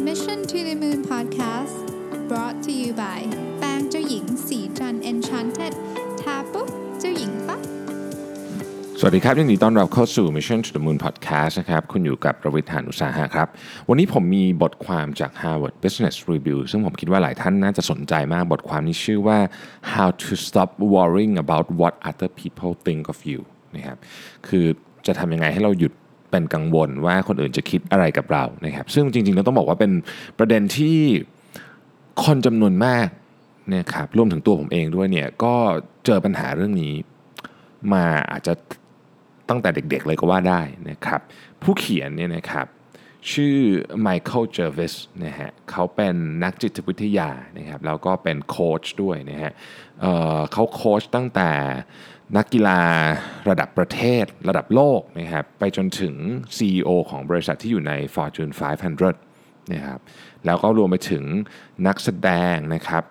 Mission to the Moon Podcast brought to you by แปรงเจ้าหญิงสีจัน Enchanted ทาปุ๊บเจ้าหญิงปั๊บสวัสดีครับยินดีต้อนรับเข้าสู่ Mission to the Moon Podcast นะครับ คุณอยู่กับประวิทยานุตสาหะครับ วันนี้ผมมีบทความจาก Harvard Business Review ซึ่งผมคิดว่าหลายท่านน่าจะสนใจมาก บทความนี้ชื่อว่า How to Stop Worrying About What Other People Think of You นะครับ คือจะทำยังไงให้เราหยุด เป็นกังวลว่าคนอื่นจะคิดอะไรกับเรานะครับซึ่งจริงๆเราต้องบอกว่าเป็นประเด็นที่คนจำนวนมากนะครับรวมถึงตัวผมเองด้วยเนี่ยก็เจอปัญหาเรื่องนี้มาอาจจะตั้งแต่เด็กๆเลยก็ว่าได้นะครับผู้เขียนเนี่ยนะครับชื่อไมเคิลเจอร์วิสนะฮะเขาเป็นนักจิตวิทยานะครับแล้วก็เป็นโค้ชด้วยนะฮะเเขาโค้ชตั้งแต่ นักกีฬาระดับประเทศระดับโลกนะครับไปจนถึง CEO ของบริษัทที่อยู่ใน Fortune 500นะครับแล้วก็รวมไปถึงนักแสดงนะครับ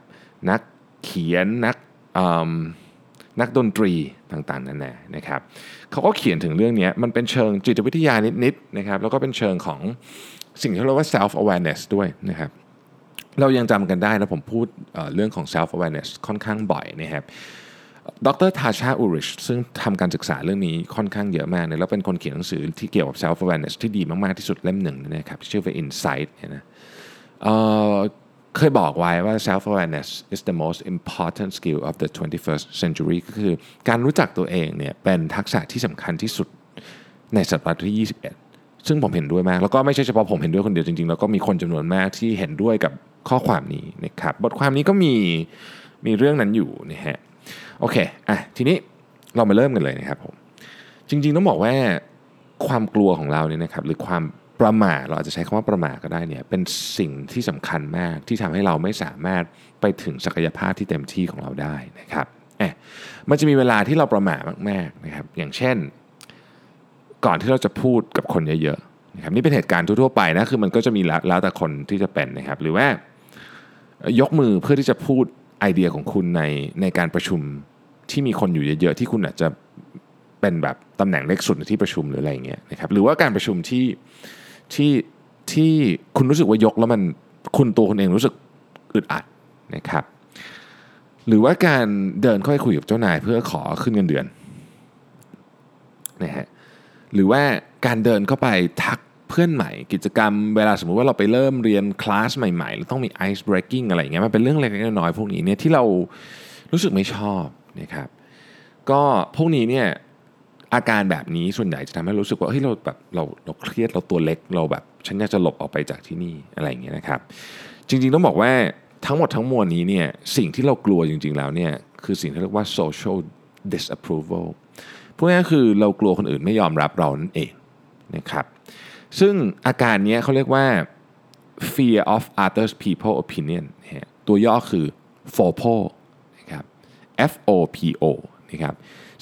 นักเขียนนักนักดนตรีต่างๆนานานะครับเขาก็เขียนถึงเรื่องนี้มันเป็นเชิงจิตวิทยานิดๆนะครับแล้วก็เป็นเชิงของสิ่งที่เรียกว่า self awareness ด้วยนะครับเรายังจำกันได้นะผมพูดเอ่อเรื่องของ self awareness ค่อนข้างบ่อยนะครับ ดรทาชาอูริชซึ่งทำการศึกษาเรื่องนี้ค่อนข้างเยอะมากเนี่ยแล้วเป็นคนเขียนหนังสือที่เกี่ยวกับ self awareness ที่ดีมาก ๆ ที่สุดเล่มหนึ่งนะครับชื่อว่า insight เนี่ยนะเเคยบอกไว้ว่า self awareness is the most important skill of the 21st century ก็คือการรู้จักตัวเองเนี่ยเป็นทักษะที่สำคัญที่สุดในศตวรรษที่ 21 ซึ่งผมเห็นด้วยมาก แล้วก็ไม่ใช่เฉพาะผมเห็นด้วยคนเดียวจริง ๆ แล้วก็มีคนจำนวนมากที่เห็นด้วยกับข้อความนี้นะครับบทความนี้ก็มีมีเรื่องนั้นอยู่นะฮะ โอเคอะทีนี้เรามาเริ่มกันเลยนะครับผมจริงๆต้องบอกว่าความกลัวของเราเนี่ยนะครับหรือความประมาทเราอาจจะใช้คำว่าประมาทก็ได้เนี่ยเป็นสิ่งที่สำคัญมากที่ทำให้เราไม่สามารถไปถึงศักยภาพที่เต็มที่ของเราได้นะครับเอ๊ะมันจะมีเวลาที่เราประมาทมากๆนะครับ อย่างเช่น ก่อนที่เราจะพูดกับคนเยอะๆนะครับนี่เป็นเหตุการณ์ทั่วๆไปนะคือมันก็จะมีแล้วแต่คนที่จะเป็นนะครับ หรือว่ายกมือเพื่อที่จะพูด ไอเดียของคุณในในการประชุมที่มีคนอยู่เยอะๆที่คุณอาจจะเป็นแบบตำแหน่งเล็กสุดในที่ประชุมหรืออะไรเงี้ยนะครับหรือว่าการประชุมที่ที่ที่คุณรู้สึกว่ายกแล้วมันคุณตัวคุณเองรู้สึกอึดอัดนะครับหรือว่าการเดินเข้าไปคุยกับเจ้านายเพื่อขอขึ้นเงินเดือนนะฮะหรือว่าการเดินเข้าไปทัก เพื่อนใหม่กิจกรรมเวลาสมมุติว่าเราไปเริ่มเรียนคลาสใหม่ๆแล้วต้องมี ice breaking อะไรอย่างเงี้ยมันเป็นเรื่องเล็กๆน้อยๆพวกนี้เนี่ยที่เรารู้สึกไม่ชอบนะครับก็พวกนี้เนี่ยอาการแบบนี้ส่วนใหญ่จะทำให้รู้สึกว่าเฮ้ยเราแบบเราเราเครียดเราตัวเล็กเราแบบ ฉันอยากจะหลบออกไปจากที่นี่อะไรอย่างเงี้ยนะครับ จริงๆต้องบอกว่าทั้งหมดทั้งมวลนี้เนี่ยสิ่งที่เรากลัวจริง ๆแล้วเนี่ยคือสิ่งที่เรียกว่า social disapproval พวกนี้คือเรากลัวคนอื่นไม่ยอมรับเรานั่นเองนะครับ ซึ่งอาการนี้เขาเรียกว่า fear of others people opinion ตัวย่อคือ FOPO นะครับ F O P O นะครับ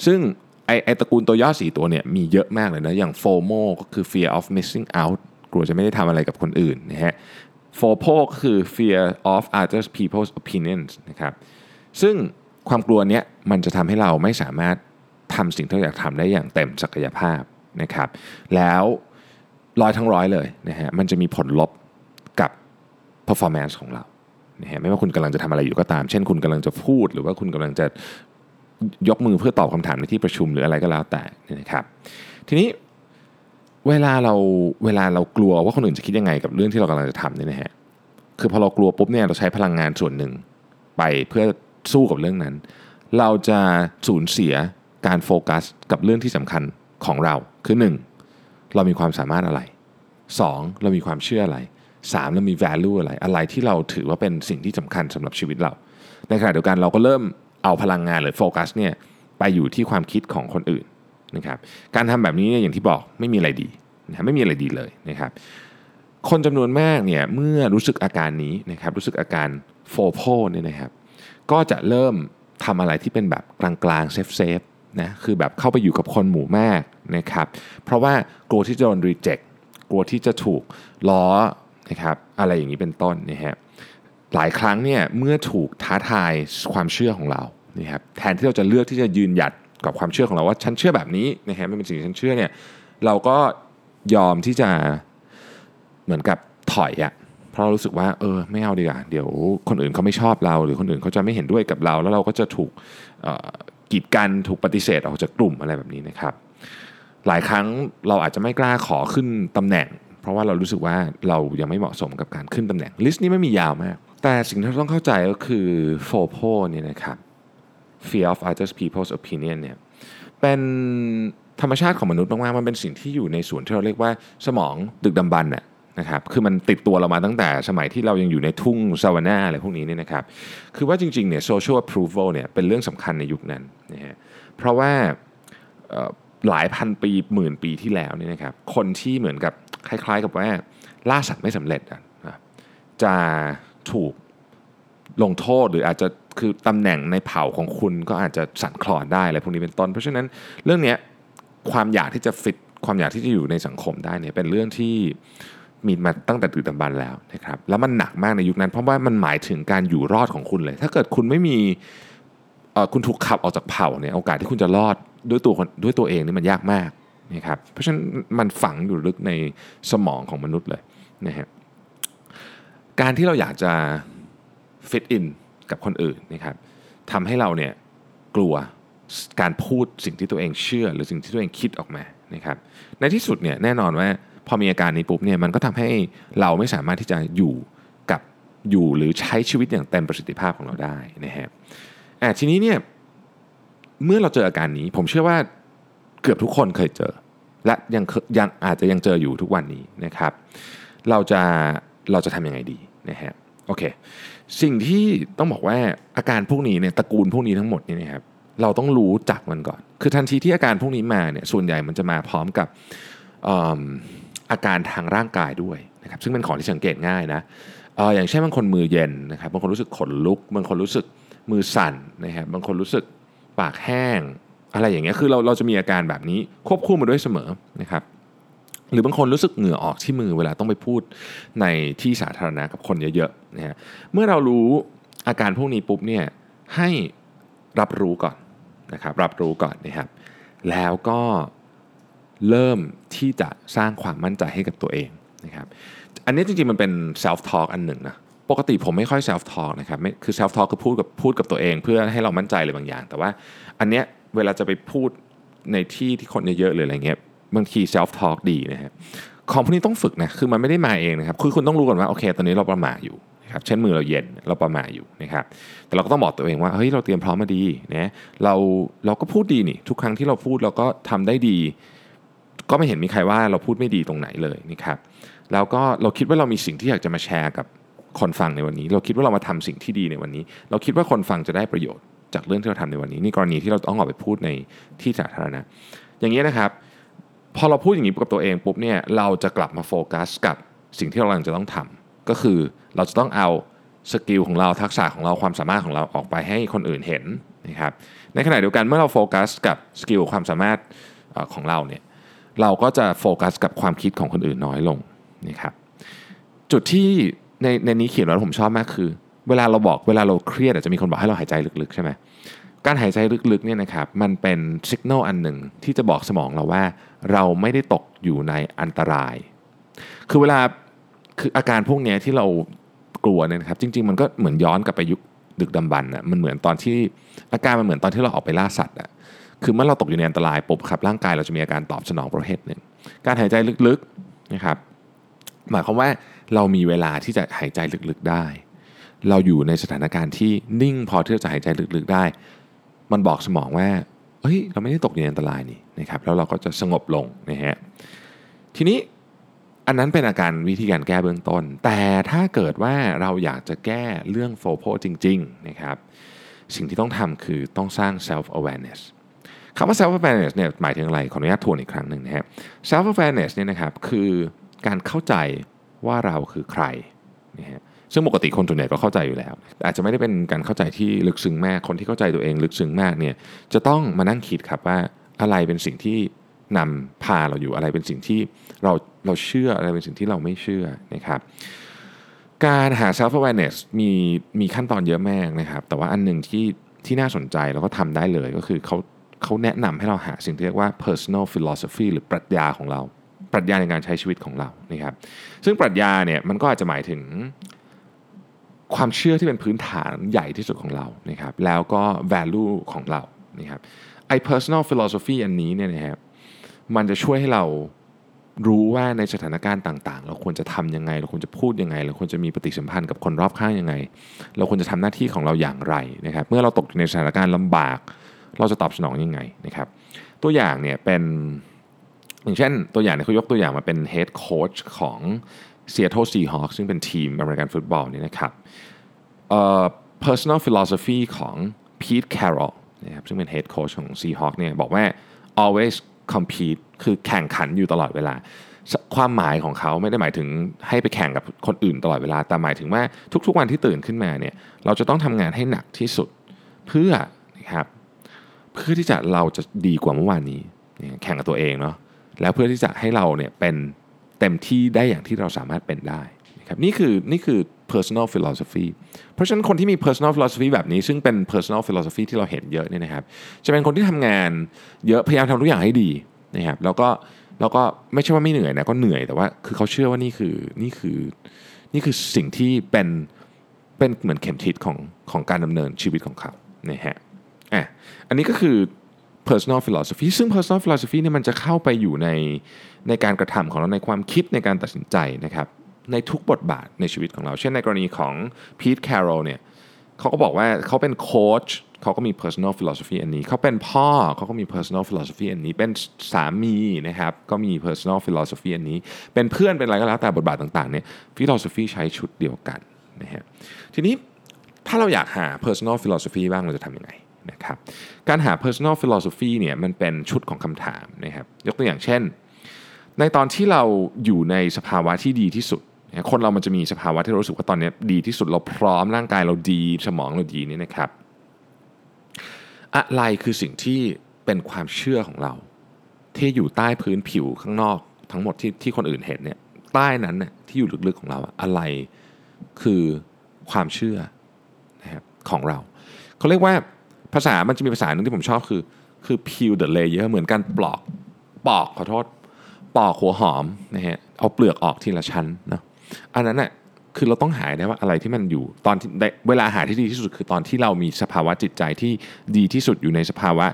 ซึ่งไอไอตระกูลตัวย่อสีตัวเนี่ยมีเยอะมากเลยนะ อย่าง FOMO ก็คือ fear of missing out กลัวจะไม่ได้ทำอะไรกับคนอื่นนะฮะ FOPO ก็คือ fear of others people's opinions นะครับซึ่งความกลัวเนี้ยมันจะทำให้เราไม่สามารถทำสิ่งที่เราอยากทำได้อย่างเต็มศักยภาพนะครับ แล้ว ร้อยทั้งร้อยเลยนะฮะมันจะมีผลลบกับ performance ของเรานะฮะไม่ว่าคุณกำลังจะทำอะไรอยู่ก็ตาม เช่นคุณกำลังจะพูด หรือว่าคุณกำลังจะยกมือเพื่อตอบคำถามในที่ประชุมหรืออะไรก็แล้วแต่นะครับทีนี้เวลาเราเวลาเรากลัวว่าคนอื่นจะคิดยังไงกับเรื่องที่เรากำลังจะทำเนี่ยนะฮะคือพอเรากลัวปุ๊บเนี่ยเราใช้พลังงานส่วนหนึ่งไปเพื่อสู้กับเรื่องนั้น เราจะสูญเสียการโฟกัสกับเรื่องที่สำคัญของเราคือ 1. เรามีความสามารถอะไร 2. เรามีความเชื่ออะไร 3. เรามี value อะไร อะไรที่เราถือว่าเป็นสิ่งที่สำคัญสำหรับชีวิตเรา ในขณะเดียวกันเราก็เริ่มเอาพลังงานหรือโฟกัสเนี่ยไปอยู่ที่ความคิดของคนอื่นนะครับการทำแบบนี้เนี่ยอย่างที่บอกไม่มีอะไรดีนะไม่มีอะไรดีเลยนะครับคนจำนวนมากเนี่ยเมื่อรู้สึกอาการนี้นะครับรู้สึกอาการ FOPO เนี่ยนะครับก็จะเริ่มทำอะไรที่เป็นแบบกลางๆ safe safe นะคือแบบเข้าไปอยู่กับคนหมู่มากนะครับเพราะว่ากลัวที่จะโดน reject กลัวที่จะถูกล้อนะครับอะไรอย่างนี้เป็นต้นนะฮะหลายครั้งเนี่ยเมื่อถูกท้าทายความเชื่อของเรานะครับแทนที่เราจะเลือกที่จะยืนหยัดกับความเชื่อของเราว่าฉันเชื่อแบบนี้นะฮะไม่เป็นสิ่งที่ฉันเชื่อเนี่ยเราก็ยอมที่จะเหมือนกับถอยอะเพราะเรารู้สึกว่าเออไม่เอาดีกว่าเดี๋ยวคนอื่นเขาไม่ชอบเรา หรือคนอื่นเขาจะไม่เห็นด้วยกับเรา แล้วเราก็จะถูก กีดกันถูกปฏิเสธออกจากกลุ่มอะไรแบบนี้นะครับ หลายครั้งเราอาจจะไม่กล้าขอขึ้นตำแหน่ง เพราะว่าเรารู้สึกว่าเรายังไม่เหมาะสมกับการขึ้นตำแหน่งลิสต์นี้ไม่มียาวมาก แต่สิ่งที่เราต้องเข้าใจก็คือโฟโพเนี่ยนะครับ fear of other people's opinion เนี่ยเป็นธรรมชาติของมนุษย์มากๆมันเป็นสิ่งที่อยู่ในส่วนที่เราเรียกว่าสมองดึกดำบรรพ์น่ะ นะครับคือมันติดตัวเรามาตั้งแต่สมัยที่เรายังอยู่ในทุ่งซาวาน่าอะไรพวกนี้เนี่ยนะครับคือว่าจริงๆเนี่ย social approval เนี่ยเป็นเรื่องสำคัญในยุคนั้นนะฮะเพราะว่าหลายพันปีหมื่นปีที่แล้วเนี่ยนะครับคนที่เหมือนกับคล้ายๆกับว่าล่าสัตว์ไม่สำเร็จนะจะถูกลงโทษหรืออาจจะคือตำแหน่งในเผ่าของคุณก็อาจจะสั่นคลอนได้อะไรพวกนี้เป็นต้น เพราะฉะนั้นเรื่องนี้ความอยากที่จะฟิตความอยากที่จะอยู่ในสังคมได้เนี่ยเป็นเรื่องที่ มีมาตั้งแต่ดึกดำบรรแล้วนะครับแล้วมันหนักมากในยุคนั้น เพราะว่ามันหมายถึงการอยู่รอดของคุณเลย ถ้าเกิดคุณไม่มีคุณถูกขับออกจากเผ่าเนี่ยโอกาสที่คุณจะรอดด้วยตัวด้วยตัวเองนี่มันยากมากนะครับเพราะฉะนั้นมันฝังอยู่ลึกในสมองของมนุษย์เลยนะฮะการที่เราอยากจะฟิตอินกับคนอื่นนะครับทำให้เราเนี่ยกลัวการพูดสิ่งที่ตัวเองเชื่อ หรือสิ่งที่ตัวเองคิดออกมานะครับในที่สุดเนี่ยแน่นอนว่า พอมีอาการนี้ปุ๊บเนี่ยมันก็ทำให้เราไม่สามารถที่จะอยู่กับอยู่หรือใช้ชีวิตอย่างเต็มประสิทธิภาพของเราได้นะฮะทีนี้เนี่ยเมื่อเราเจออาการนี้ ผมเชื่อว่าเกือบทุกคนเคยเจอ และยังยังอาจจะยังเจออยู่ทุกวันนี้นะครับ เราจะเราจะทำยังไงดีนะฮะโอเคสิ่งที่ต้องบอกว่าอาการพวกนี้เนี่ยตระกูลพวกนี้ทั้งหมดเนี่ยนะครับเราต้องรู้จักมันก่อน คือทันทีที่อาการพวกนี้มาเนี่ยส่วนใหญ่มันจะมาพร้อมกับ อาการทางร่างกายด้วยนะครับซึ่งเป็นของที่สังเกตง่ายนะอย่างเช่นบางคนมือเย็นนะครับบางคนรู้สึกขนลุก บางคนรู้สึกมือสั่นนะครับบางคนรู้สึกปากแห้ง อะไรอย่างเงี้ยคือเราเราจะมีอาการแบบนี้ควบคู่มาด้วยเสมอนะครับหรือบางคนรู้สึกเหงื่อออกที่มือเวลาต้องไปพูดในที่สาธารณะกับคนเยอะๆนะฮะเมื่อเรารู้อาการพวกนี้ปุ๊บเนี่ยให้รับรู้ก่อนนะครับรับรู้ก่อนนะครับแล้วก็ เริ่มที่จะสร้างความมั่นใจให้กับตัวเองนะครับอันนี้จริงๆมันเป็น self talk อันหนึ่งนะปกติผมไม่ค่อย self talk นะครับคือ self talk คือพูดกับพูดกับตัวเอง เพื่อให้เรามั่นใจอะไรบางอย่าง แต่ว่าอันเนี้ยเวลาจะไปพูดในที่ที่คนเยอะๆหรืออะไรเงี้ยบางที self talk ดีนะฮะของพวกนี้ต้องฝึกนะคือมันไม่ได้มาเองนะครับคือคุณต้องรู้ก่อนว่าโอเค ตอนนี้เราประมาทอยู่ครับเช่นมือเราเย็นเราประมาอยู่นะครับแต่เราก็ต้องบอกตัวเองว่าเฮ้ยเราเตรียมพร้อมมาดีนะเราเราก็พูดดีนี่ทุกครั้งที่เราพูดเราก็ทำได้ดี ก็ไม่เห็นมีใครว่าเราพูดไม่ดีตรงไหนเลยนะครับแล้วก็เราคิดว่าเรามีสิ่งที่อยากจะมาแชร์กับคนฟังในวันนี้ เราคิดว่าเรามาทำสิ่งที่ดีในวันนี้ เราคิดว่าคนฟังจะได้ประโยชน์จากเรื่องที่เราทำในวันนี้นี่กรณีที่เราต้องออกไปพูดในที่สาธารณะอย่างนี้นะครับ พอเราพูดอย่างนี้กับตัวเองปุ๊บเนี่ยเราจะกลับมาโฟกัสกับสิ่งที่เรากำลังจะต้องทำก็คือเราจะต้องเอา skill ของเราทักษะของเราความสามารถของเราออกไปให้คนอื่นเห็นนะครับในขณะเดียวกันเมื่อเราโฟกัสกับ skill ความสามารถของเราเนี่ย เราก็จะโฟกัสกับความคิดของคนอื่นน้อยลงนะครับจุดที่ในในนี้เขียนไว้ผมชอบมากคือ เวลาเราบอกเวลาเราเครียดอาจจะมีคนบอกให้เราหายใจลึกๆใช่ไหมการหายใจลึกๆเนี่ยนะครับมันเป็นสัญญาณอันหนึ่งที่จะบอกสมองเราว่า เราไม่ได้ตกอยู่ในอันตราย คือเวลาคืออาการพวกนี้ที่เรากลัวเนี่ยนะครับจริง ๆ มันก็เหมือนย้อนกลับไปยุคดึกดำบรรพ์อะมันเหมือนตอนที่อาการมันเหมือนตอนที่เราออกไปล่าสัตว์อะ คือเมื่อเราตกอยู่ในอันตรายปุ๊บครับร่างกายเราจะมีอาการตอบสนองประเภทหนึ่ง การหายใจลึกๆนะครับหมายความว่าเรามีเวลาที่จะหายใจลึกๆได้ เราอยู่ในสถานการณ์ที่นิ่งพอที่จะหายใจลึกๆได้ มันบอกสมองว่าเฮ้ยเราไม่ได้ตกอยู่ในอันตรายนี่นะครับแล้วเราก็จะสงบลงนะฮะทีนี้อันนั้นเป็นอาการวิธีการแก้เบื้องต้น แต่ถ้าเกิดว่าเราอยากจะแก้เรื่องโฟโพจริงๆนะครับสิ่งที่ต้องทำคือต้องสร้าง self awareness คำว่า self awareness เนี่ยหมายถึงอะไร ขออนุญาตทวนอีกครั้งหนึ่งนะฮะ self awareness เนี่ยนะครับคือการเข้าใจว่าเราคือใครนะฮะซึ่งปกติคนส่วนใหญ่ก็เข้าใจอยู่แล้ว อาจจะไม่ได้เป็นการเข้าใจที่ลึกซึ้งมาก คนที่เข้าใจตัวเองลึกซึ้งมากเนี่ยจะต้องมานั่งคิดครับว่าอะไรเป็นสิ่งที่นำพาเราอยู่อะไรเป็นสิ่งที่เราเราเชื่ออะไรเป็นสิ่งที่เราไม่เชื่อนะครับการหา self awareness มีมีขั้นตอนเยอะมากนะครับ แต่ว่าอันหนึ่งที่ที่น่าสนใจแล้วก็ทำได้เลยก็คือเขา เขาแนะนำให้เราหาสิ่งที่เรียกว่า personal philosophy หรือปรัชญาของเรา ปรัชญาในการใช้ชีวิตของเรานะครับซึ่งปรัชญาเนี่ยมันก็อาจจะหมายถึงความเชื่อที่เป็นพื้นฐานใหญ่ที่สุดของเรานะครับแล้วก็ value ของเรานะครับไอ้ personal philosophy อันนี้เนี่ยนะครับมันจะช่วยให้เรารู้ว่าในสถานการณ์ต่าง ๆ เราควรจะทำยังไง เราควรจะพูดยังไง เราควรจะมีปฏิสัมพันธ์กับคนรอบข้างยังไง เราควรจะทำหน้าที่ของเราอย่างไรนะครับ เมื่อเราตกอยู่ในสถานการณ์ลำบาก เราจะตอบสนองยังไงนะครับ ตัวอย่างเนี่ยเป็นอย่างเช่นตัวอย่างเนี่ยเขายกตัวอย่างมาเป็น head coach ของ Seattle Seahawks ซึ่งเป็นทีมอเมริกันฟุตบอลนี่นะครับ personal philosophy ของ Pete Carroll นะครับซึ่งเป็น head coach ของ Seahawks เนี่ยบอกว่า always compete คือแข่งขันอยู่ตลอดเวลา ความหมายของเขาไม่ได้หมายถึงให้ไปแข่งกับคนอื่นตลอดเวลา แต่หมายถึงว่าทุกๆวันที่ตื่นขึ้นมาเนี่ยเราจะต้องทำงานให้หนักที่สุดเพื่อนะครับ เพื่อที่จะเราจะดีกว่าเมื่อวานนี้แข่งกับตัวเองเนาะแล้วเพื่อที่จะให้เราเนี่ยเป็นเต็มที่ได้อย่างที่เราสามารถเป็นได้นะครับนี่คือนี่คือ personal philosophy เพราะฉะนั้นคนที่มี personal philosophy แบบนี้ ซึ่งเป็น personal philosophy ที่เราเห็นเยอะเนี่ยนะครับ จะเป็นคนที่ทำงานเยอะพยายามทำทุกอย่างให้ดีนะครับแล้วก็แล้วก็ไม่ใช่ว่าไม่เหนื่อยนะก็เหนื่อยแต่ว่าคือเขาเชื่อว่านี่คือนี่คือนี่คือสิ่งที่เป็นเป็นเหมือนเข็มทิศของของการดำเนินชีวิตของเขานะฮะ อะอันนี้ก็คือ personal philosophy ซึ่ง personal philosophy เนี่ยมันจะเข้าไปอยู่ในในการกระทำของเราในความคิดในการตัดสินใจนะครับในทุกบทบาทในชีวิตของเรา เช่นในกรณีของพีทแคโรลเนี่ยเขาก็บอกว่าเขาเป็นโค้ชเขาก็มี personal philosophy อันนี้เขาเป็นพ่อเขาก็มี personal philosophy อันนี้เป็นสามีนะครับก็มี personal philosophy อันนี้ เป็นเพื่อนเป็นอะไรก็แล้วแต่บทบาทต่างๆเนี่ย philosophy ใช้ชุดเดียวกันนะฮะทีนี้ถ้าเราอยากหา personal philosophy บ้างเราจะทำยังไง นะครับการหา personal philosophy เนี่ยมันเป็นชุดของคำถามนะครับยกตัวอย่างเช่น ในตอนที่เราอยู่ในสภาวะที่ดีที่สุด คนเรามันจะมีสภาวะที่รู้สึกว่าตอนนี้ดีที่สุดเราพร้อมร่างกายเราดี สมองเราดีนี่นะครับ อะไรคือสิ่งที่เป็นความเชื่อของเรา ที่อยู่ใต้พื้นผิวข้างนอก ทั้งหมดที่ที่คนอื่นเห็นเนี่ยใต้นั้นเนี่ยที่อยู่ลึกๆของเราอะไรคือความเชื่อนะครับของเรา เขาเรียกว่า ภาษามันจะมีภาษาหนึ่งที่ผมชอบคือ คือ peel the layer เหมือนการปลอกปอกขอโทษ ปอกหัวหอมนะฮะเอาเปลือกออกทีละชั้นเนาะอันนั้นน่ะคือเราต้องหายได้ว่าอะไรที่มันอยู่ตอนเวลาหาที่ดีที่สุดคือตอนที่เรามีสภาวะจิตใจที่ดีที่สุดอยู่ในสภาวะ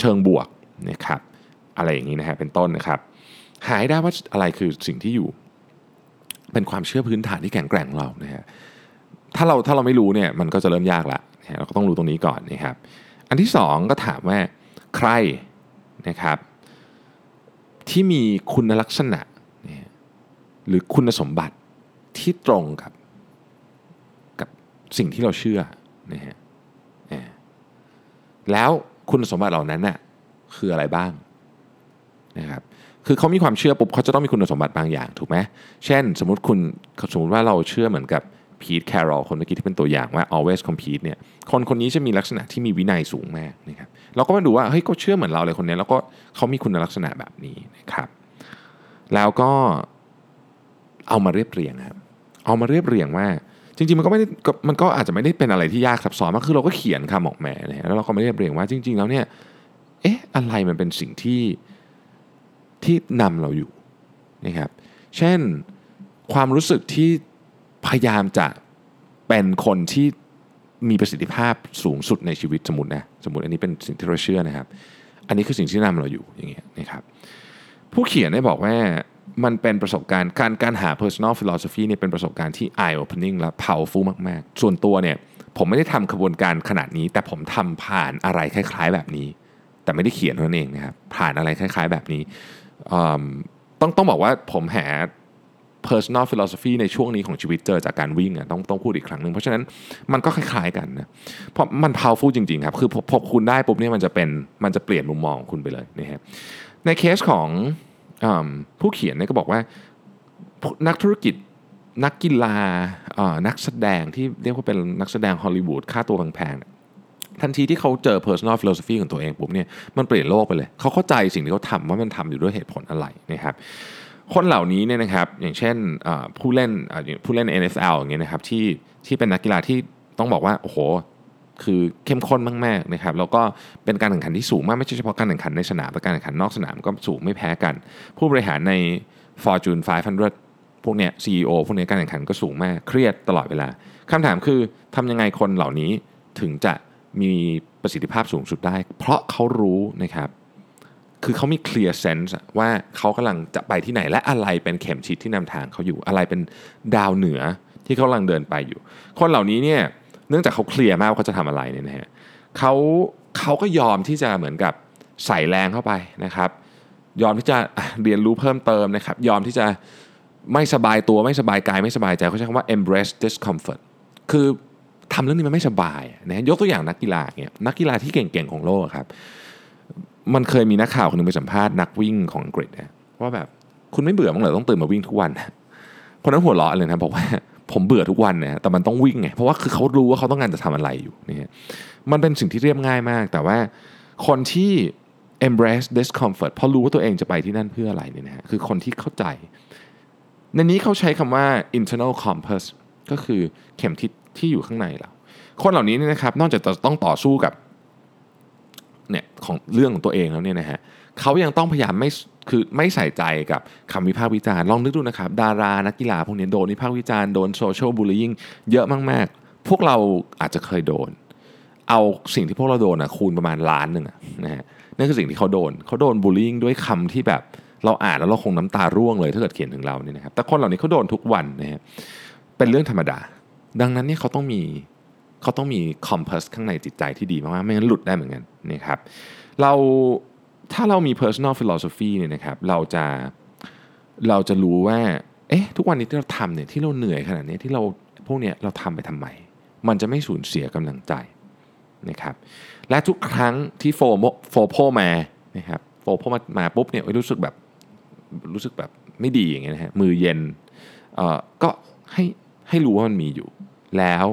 เชิงบวกนะครับอะไรอย่างนี้นะฮะเป็นต้นนะครับ หายได้ว่าอะไรคือสิ่งที่อยู่ เป็นความเชื่อพื้นฐานที่แข็งแกร่งของเรานะฮะถ้าเราถ้าเราไม่รู้เนี่ยมันก็จะเริ่มยากละ เราก็ต้องรู้ตรงนี้ก่อนนะครับ อันที่สองก็ถามว่าใครนะครับที่มีคุณลักษณะหรือคุณสมบัติที่ตรงกับกับสิ่งที่เราเชื่อนะฮะแล้วคุณสมบัติเหล่านั้นน่ะคืออะไรบ้างนะครับคือเขามีความเชื่อปุ๊บเขาจะต้องมีคุณสมบัติบางอย่างถูกไหมเช่น สมมติคุณสมมติว่าเราเชื่อเหมือนกับ พีทแคโรลคนเมื่อกี้ที่เป็นตัวอย่างว่า always compete เนี่ยคนคนนี้จะมีลักษณะที่มีวินัยสูงมากนะครับเราก็มาดูว่าเฮ้ยก็เชื่อเหมือนเราเลยคนนี้แล้วก็เขามีคุณลักษณะแบบนี้นะครับแล้วก็เอามาเรียบเรียงครับเอามาเรียบเรียงว่า จริงๆ มันก็ไม่ได้มันก็อาจจะไม่ได้เป็นอะไรที่ยากซับซ้อนมากคือเราก็เขียนคำออกมาเนี่แล้วเราก็มาเรียบเรียงว่าจริง ๆ แล้วเนี่ยเอ๊ะอะไรมันเป็นสิ่งที่ที่นำเราอยู่นะครับเช่นความรู้สึกที่ พยายามจะเป็นคนที่มีประสิทธิภาพสูงสุดในชีวิตสมมตินะสมมติอันนี้เป็นสิ่งที่เราเชื่อนะครับ อันนี้คือสิ่งที่นำเราอยู่อย่างเงี้ยนะครับผู้เขียนได้บอกว่ามันเป็นประสบการณ์การการหา personal philosophy เนี่ยเป็นประสบการณ์ที่ eye opening และ powerful มาก ๆ ส่วนตัวเนี่ยผมไม่ได้ทำกระบวนการขนาดนี้ แต่ผมทำผ่านอะไรคล้าย ๆ แบบนี้ แต่ไม่ได้เขียนนั่นเองนะครับผ่านอะไรคล้าย ๆ แบบนี้ต้องต้องบอกว่าผมหา personal philosophy ในช่วงนี้ของชีวิตเจอจากการวิ่งอะต้องต้องพูดอีกครั้งหนึ่งเพราะฉะนั้นมันก็คล้ายๆกันนะเพราะมัน powerful จริงๆครับคือพอคุณได้ปุ๊บเนี่ยมันจะเป็นมันจะเปลี่ยนมุมมองคุณไปเลยนะฮะในเคสของผู้เขียนเนี่ยก็บอกว่านักธุรกิจนักกีฬานักแสดงที่เรียกว่าเป็นนักแสดงฮอลลีวูดค่าตัวแพงๆทันทีที่เขาเจอ personal philosophy ของตัวเองปุ๊บเนี่ยมันเปลี่ยนโลกไปเลย เขาเข้าใจสิ่งที่เขาทำว่ามันทำอยู่ด้วยเหตุผลอะไรนะครับ คนเหล่านี้เนี่ยนะครับอย่างเช่นผู้เล่นผู้เล่น NFL อย่างเงี้ยนะครับที่ที่เป็นนักกีฬาที่ต้องบอกว่าโอ้โหคือเข้มข้นมากๆนะครับแล้วก็เป็นการแข่งขันที่สูงมากไม่ใช่เฉพาะการแข่งขันในสนามแต่การแข่งขันนอกสนามก็สูงไม่แพ้กัน ผู้บริหารใน Fortune 500 พวกเนี้ย CEO พวกเนี้ยการแข่งขันก็สูงมากเครียดตลอดเวลาคำถามคือทำยังไงคนเหล่านี้ถึงจะมีประสิทธิภาพสูงสุดได้ เพราะเขารู้นะครับ คือเขามี clear sense อะว่าเขากำลังจะไปที่ไหน และอะไรเป็นเข็มทิศที่นำทางเขาอยู่ อะไรเป็นดาวเหนือที่เขากำลังเดินไปอยู่ คนเหล่านี้เนี่ยเนื่องจากเขาเคลียร์มากว่าเขาจะทำอะไรเนี่ยนะฮะเขาเขาก็ยอมที่จะเหมือนกับใส่แรงเข้าไปนะครับ ยอมที่จะเรียนรู้เพิ่มเติมนะครับ ยอมที่จะไม่สบายตัวไม่สบายกายไม่สบายใจเขาใช้คำว่า embrace discomfort คือทำเรื่องนี้มันไม่สบายนะยกตัวอย่างนักกีฬาเนี่ยนักกีฬาที่เก่งๆของโลกครับ มันเคยมีนักข่าวคนหนึงไปสัมภาษณ์นักวิ่งของอังกฤษนะว่าแบบคุณไม่เบื่อมั้งเหรอต้องตื่นมาวิ่งทุกวันคนนั้นหัวเราะเลยนะบอกว่าผมเบื่อทุกวันนะแต่มันต้องวิ่งไงเพราะว่าคือเขารู้ว่าเขาต้องการจะทำอะไรอยู่นี่มันเป็นสิ่งที่เรียบง่ายมาก แต่ว่าคนที่ embrace discomfort เพราะรู้ว่าตัวเองจะไปที่นั่นเพื่ออะไรเนี่ยนะฮะคือคนที่เข้าใจ ในนี้เขาใช้คำว่า internal compass ก็คือเข็มทิศที่อยู่ข้างในเรา คนเหล่านี้เนี่ยนะครับ นอกจากจะต้องต่อสู้กับ เนี่ยของเรื่องของตัวเองแล้วเนี่ยนะฮะเขายังต้องพยายามไม่คือไม่ใส่ใจกับคำวิพากษ์วิจารณ์ลองนึกดูนะครับ ดารานักกีฬาพวกนี้โดนวิพากษ์วิจารณ์โดนโซเชียลบูล y ิ n งเยอะมากๆ พวกเราอาจจะเคยโดน เอาสิ่งที่พวกเราโดนนะคูณประมาณล้านหนึ่งนะฮะนั่นคือสิ่งที่เขาโดนเขาโดนบูล y ิ n งด้วยคำที่แบบเราอ่านแล้วเราคงน้ำตาร่วงเลยถ้าเกิดเขียนถึงเราเนี่ยนะครับแต่คนเหล่านี้เขาโดนทุกวันนะฮะเป็นเรื่องธรรมดา ดังนั้นเนี่ยเขาต้องมี เขาต้องมีคอมเพสข้างในจิตใจที่ดีมากๆไม่งั้นหลุดได้เหมือนกันนะครับเราถ้าเรามี personal philosophy เนี่ยนะครับเราจะเราจะรู้ว่าเอ๊ะทุกวันนี้ที่เราทำเนี่ยที่เราเหนื่อยขนาดนี้ที่เราพวกเนี้ยเราทำไปทำไม มันจะไม่สูญเสียกำลังใจนะครับและทุกครั้งที่โฟมโฟโพมานะครับโฟโพมามาปุ๊บเนี่ยรู้สึกแบบรู้สึกแบบไม่ดีอย่างเงี้ยนะฮะมือเย็นเอ่อก็ให้ให้รู้ว่ามันมีอยู่ แล้ว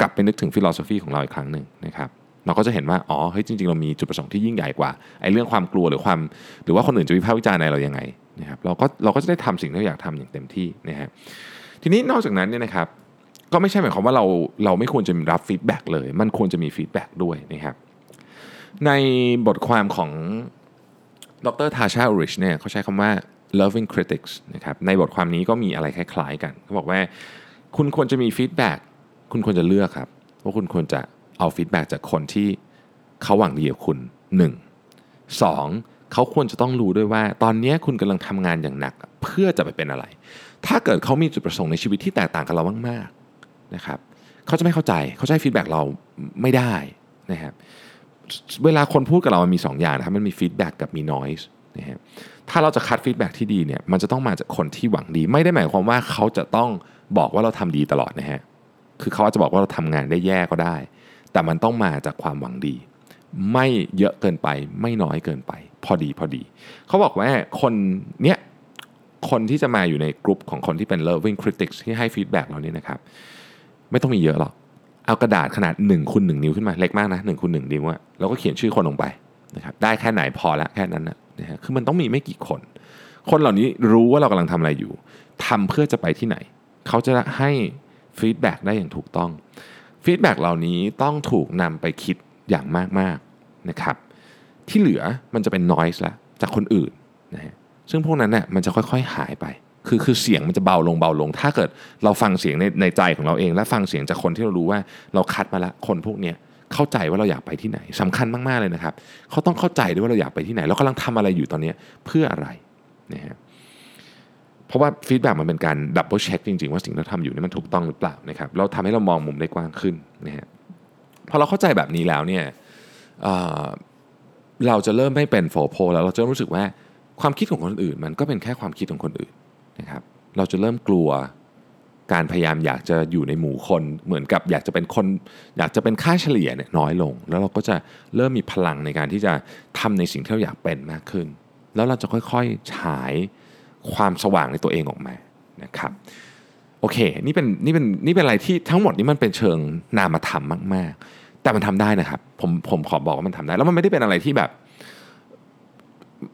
กลับไปนึกถึง philosophy ของเราอีกครั้งหนึ่งนะครับเราก็จะเห็นว่าอ๋อเฮ้ยจริงๆ เรามีจุดประสงค์ที่ยิ่งใหญ่กว่าไอ้เรื่องความกลัวหรือความ หรือว่าคนอื่นจะวิพากษ์วิจารณ์ในเรายังไงนะครับเราก็เราก็จะได้ทำสิ่งที่เราอยากทำอย่างเต็มที่นะฮะทีนี้นอกจากนั้นเนี่ยนะครับก็ไม่ใช่หมายความว่าเราเราไม่ควรจะรับ feedback เลย มันควรจะมี feedback ด้วยนะครับในบทความของดร. Tasha Eurich เนี่ยเขาใช้คำว่า loving critics นะครับในบทความนี้ก็มีอะไรคล้ายๆกันเขาบอกว่า คุณควรจะมี feedback คุณควรจะเลือกครับว่าคุณควรจะเอา feedback จากคนที่เขาหวังดีกับคุณ 1. 2. เขาควรจะต้องรู้ด้วยว่า ตอนนี้คุณกำลังทำงานอย่างหนัก เพื่อจะไปเป็นอะไร ถ้าเกิดเขามีจุดประสงค์ในชีวิตที่แตกต่างกับเรามากๆนะครับเขาจะไม่เข้าใจเขาจะให้ feedback เราไม่ได้นะครับเวลาคนพูดกับเรามันมี 2 อย่างนะครับมันมี feedback กับมี noise นะฮะถ้าเราจะคัด feedback ที่ดีเนี่ยมันจะต้องมาจากคนที่หวังดี ไม่ได้หมายความว่าเขาจะต้องบอกว่าเราทำดีตลอดนะฮะ คือเขาอาจจะบอกว่าเราทำงานได้แย่ก็ได้ แต่มันต้องมาจากความหวังดี ไม่เยอะเกินไป ไม่น้อยเกินไป พอดีพอดี เขาบอกว่าคนเนี้ยคนที่จะมาอยู่ในกลุ่มของคนที่เป็น loving critics ที่ให้ feedback เราเนี่ยนะครับ ไม่ต้องมีเยอะหรอก เอากระดาษขนาด1คูณ 1 นิ้วขึ้นมาเล็กมากนะ1คูณ 1 นิ้วอะแล้วก็เขียนชื่อคนลงไปนะครับได้แค่ไหนพอละแค่นั้นนะนะฮะคือมันต้องมีไม่กี่คน คนเหล่านี้รู้ว่าเรากำลังทำอะไรอยู่ทำเพื่อจะไปที่ไหน เขาจะให้ feedback ได้อย่างถูกต้อง feedback เหล่านี้ต้องถูกนำไปคิดอย่างมากๆนะครับ ที่เหลือมันจะเป็น noise ละจากคนอื่นนะฮะซึ่งพวกนั้นเนี่ยมันจะค่อยๆหายไป คือคือเสียงมันจะเบาลงเบาลง ถ้าเกิดเราฟังเสียงในในใจของเราเอง และฟังเสียงจากคนที่เรารู้ว่าเราคัดมาละคนพวกเนี้ยเข้าใจว่าเราอยากไปที่ไหนสำคัญมากๆเลยนะครับเขาต้องเข้าใจด้วยว่าเราอยากไปที่ไหนเรากำลังทำอะไรอยู่ตอนนี้เพื่ออะไรนะฮะ เพราะว่า feedback มันเป็นการ double check จริงๆ ว่าสิ่งที่เราทำอยู่นี่มันถูกต้องหรือเปล่านะครับเราทำให้เรามองมุมได้กว้างขึ้นนะฮะพอเราเข้าใจแบบนี้แล้วเนี่ยเราจะเริ่มไม่เป็น FOPO แล้วเราจะรู้สึกว่าความคิดของคนอื่น มันก็เป็นแค่ความคิดของคนอื่นนะครับเราจะเริ่มกลัวการพยายามอยากจะอยู่ในหมู่คน เหมือนกับอยากจะเป็นคน อยากจะเป็นค่าเฉลี่ยเนี่ยน้อยลง แล้วเราก็จะเริ่มมีพลังในการที่จะทำในสิ่งที่เราอยากเป็นมากขึ้น แล้วเราจะค่อยๆฉาย ความสว่างในตัวเองออกมานะครับโอเคนี่เป็นนี่เป็นนี่เป็นอะไรที่ทั้งหมดนี้มันเป็นเชิงนามธรรมมากๆ แต่มันทำได้นะครับผมผมขอบอกว่ามันทำได้ แล้วมันไม่ได้เป็นอะไรที่แบบ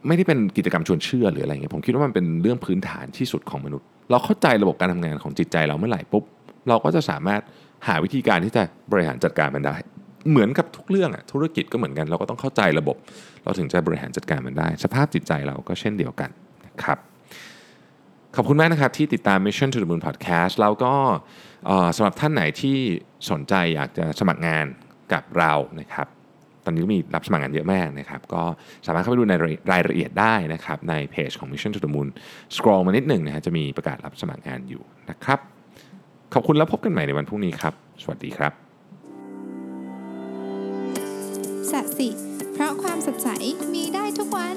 ไม่ได้เป็นกิจกรรมชวนเชื่อหรืออะไรเงี้ยผมคิดว่ามันเป็นเรื่องพื้นฐานที่สุดของมนุษย์ เราเข้าใจระบบการทำงานของจิตใจเราเมื่อไหร่ปุ๊บเราก็จะสามารถหาวิธีการที่จะบริหารจัดการมันได้ เหมือนกับทุกเรื่องอะธุรกิจก็เหมือนกันเราก็ต้องเข้าใจระบบ เราถึงจะบริหารจัดการมันได้ สภาพจิตใจเราก็เช่นเดียวกันนะครับ ขอบคุณมากนะครับที่ติดตาม Mission to the Moon Podcast แล้วก็สำหรับท่านไหนที่สนใจอยากจะสมัครงานกับเรานะครับ ตอนนี้มีรับสมัครงานเยอะมากนะครับ ก็สามารถเข้าไปดูในรายละเอียดได้นะครับ ในเพจของ Mission to the Moon scroll มานิดหนึ่งนะฮะจะมีประกาศรับสมัครงานอยู่นะครับ ขอบคุณแล้วพบกันใหม่ในวันพรุ่งนี้ครับ สวัสดีครับสัสิเพราะความสดใสมีได้ทุกวัน